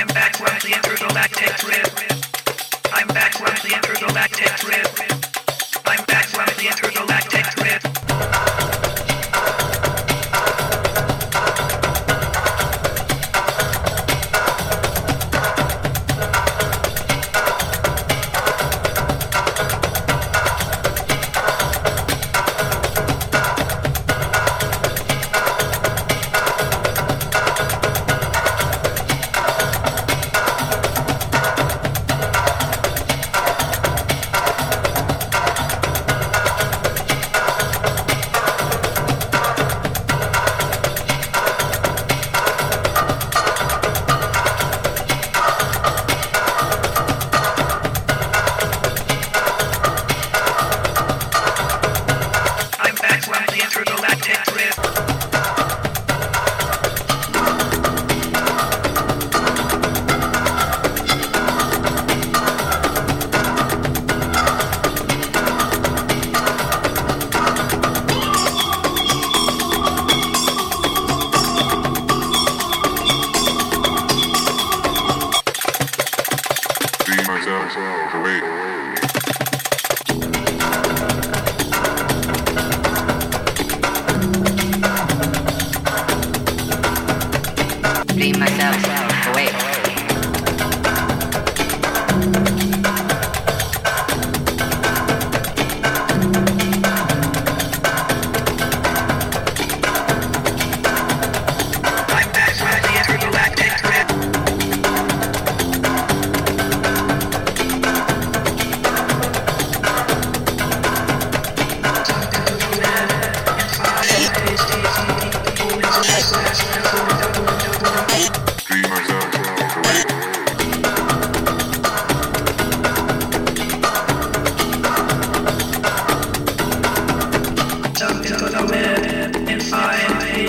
I'm back from the intergalactic trip. I'm back from the intergalactic trip. Myself away. Myself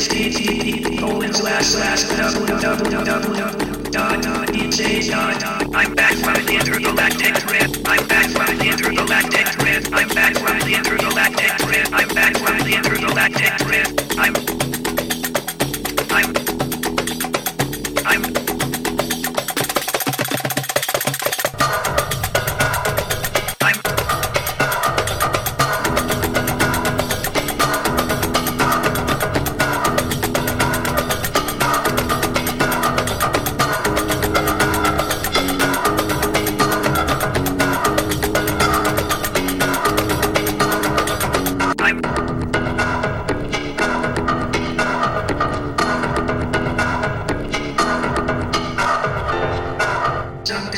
find http colon slash slash www dot dot dj dot I'm back from the intergalactic trip. I'm back from the intergalactic trip. I'm back from the intergalactic trip. I'm back from the intergalactic trip.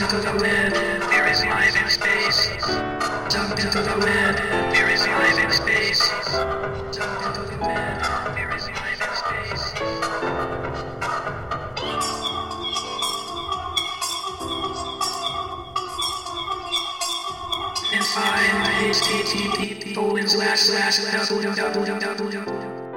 Into the web, there is life in space. Jump into the web, there is life in space. Jump into the web, there is life in space. And find http colon slash slash www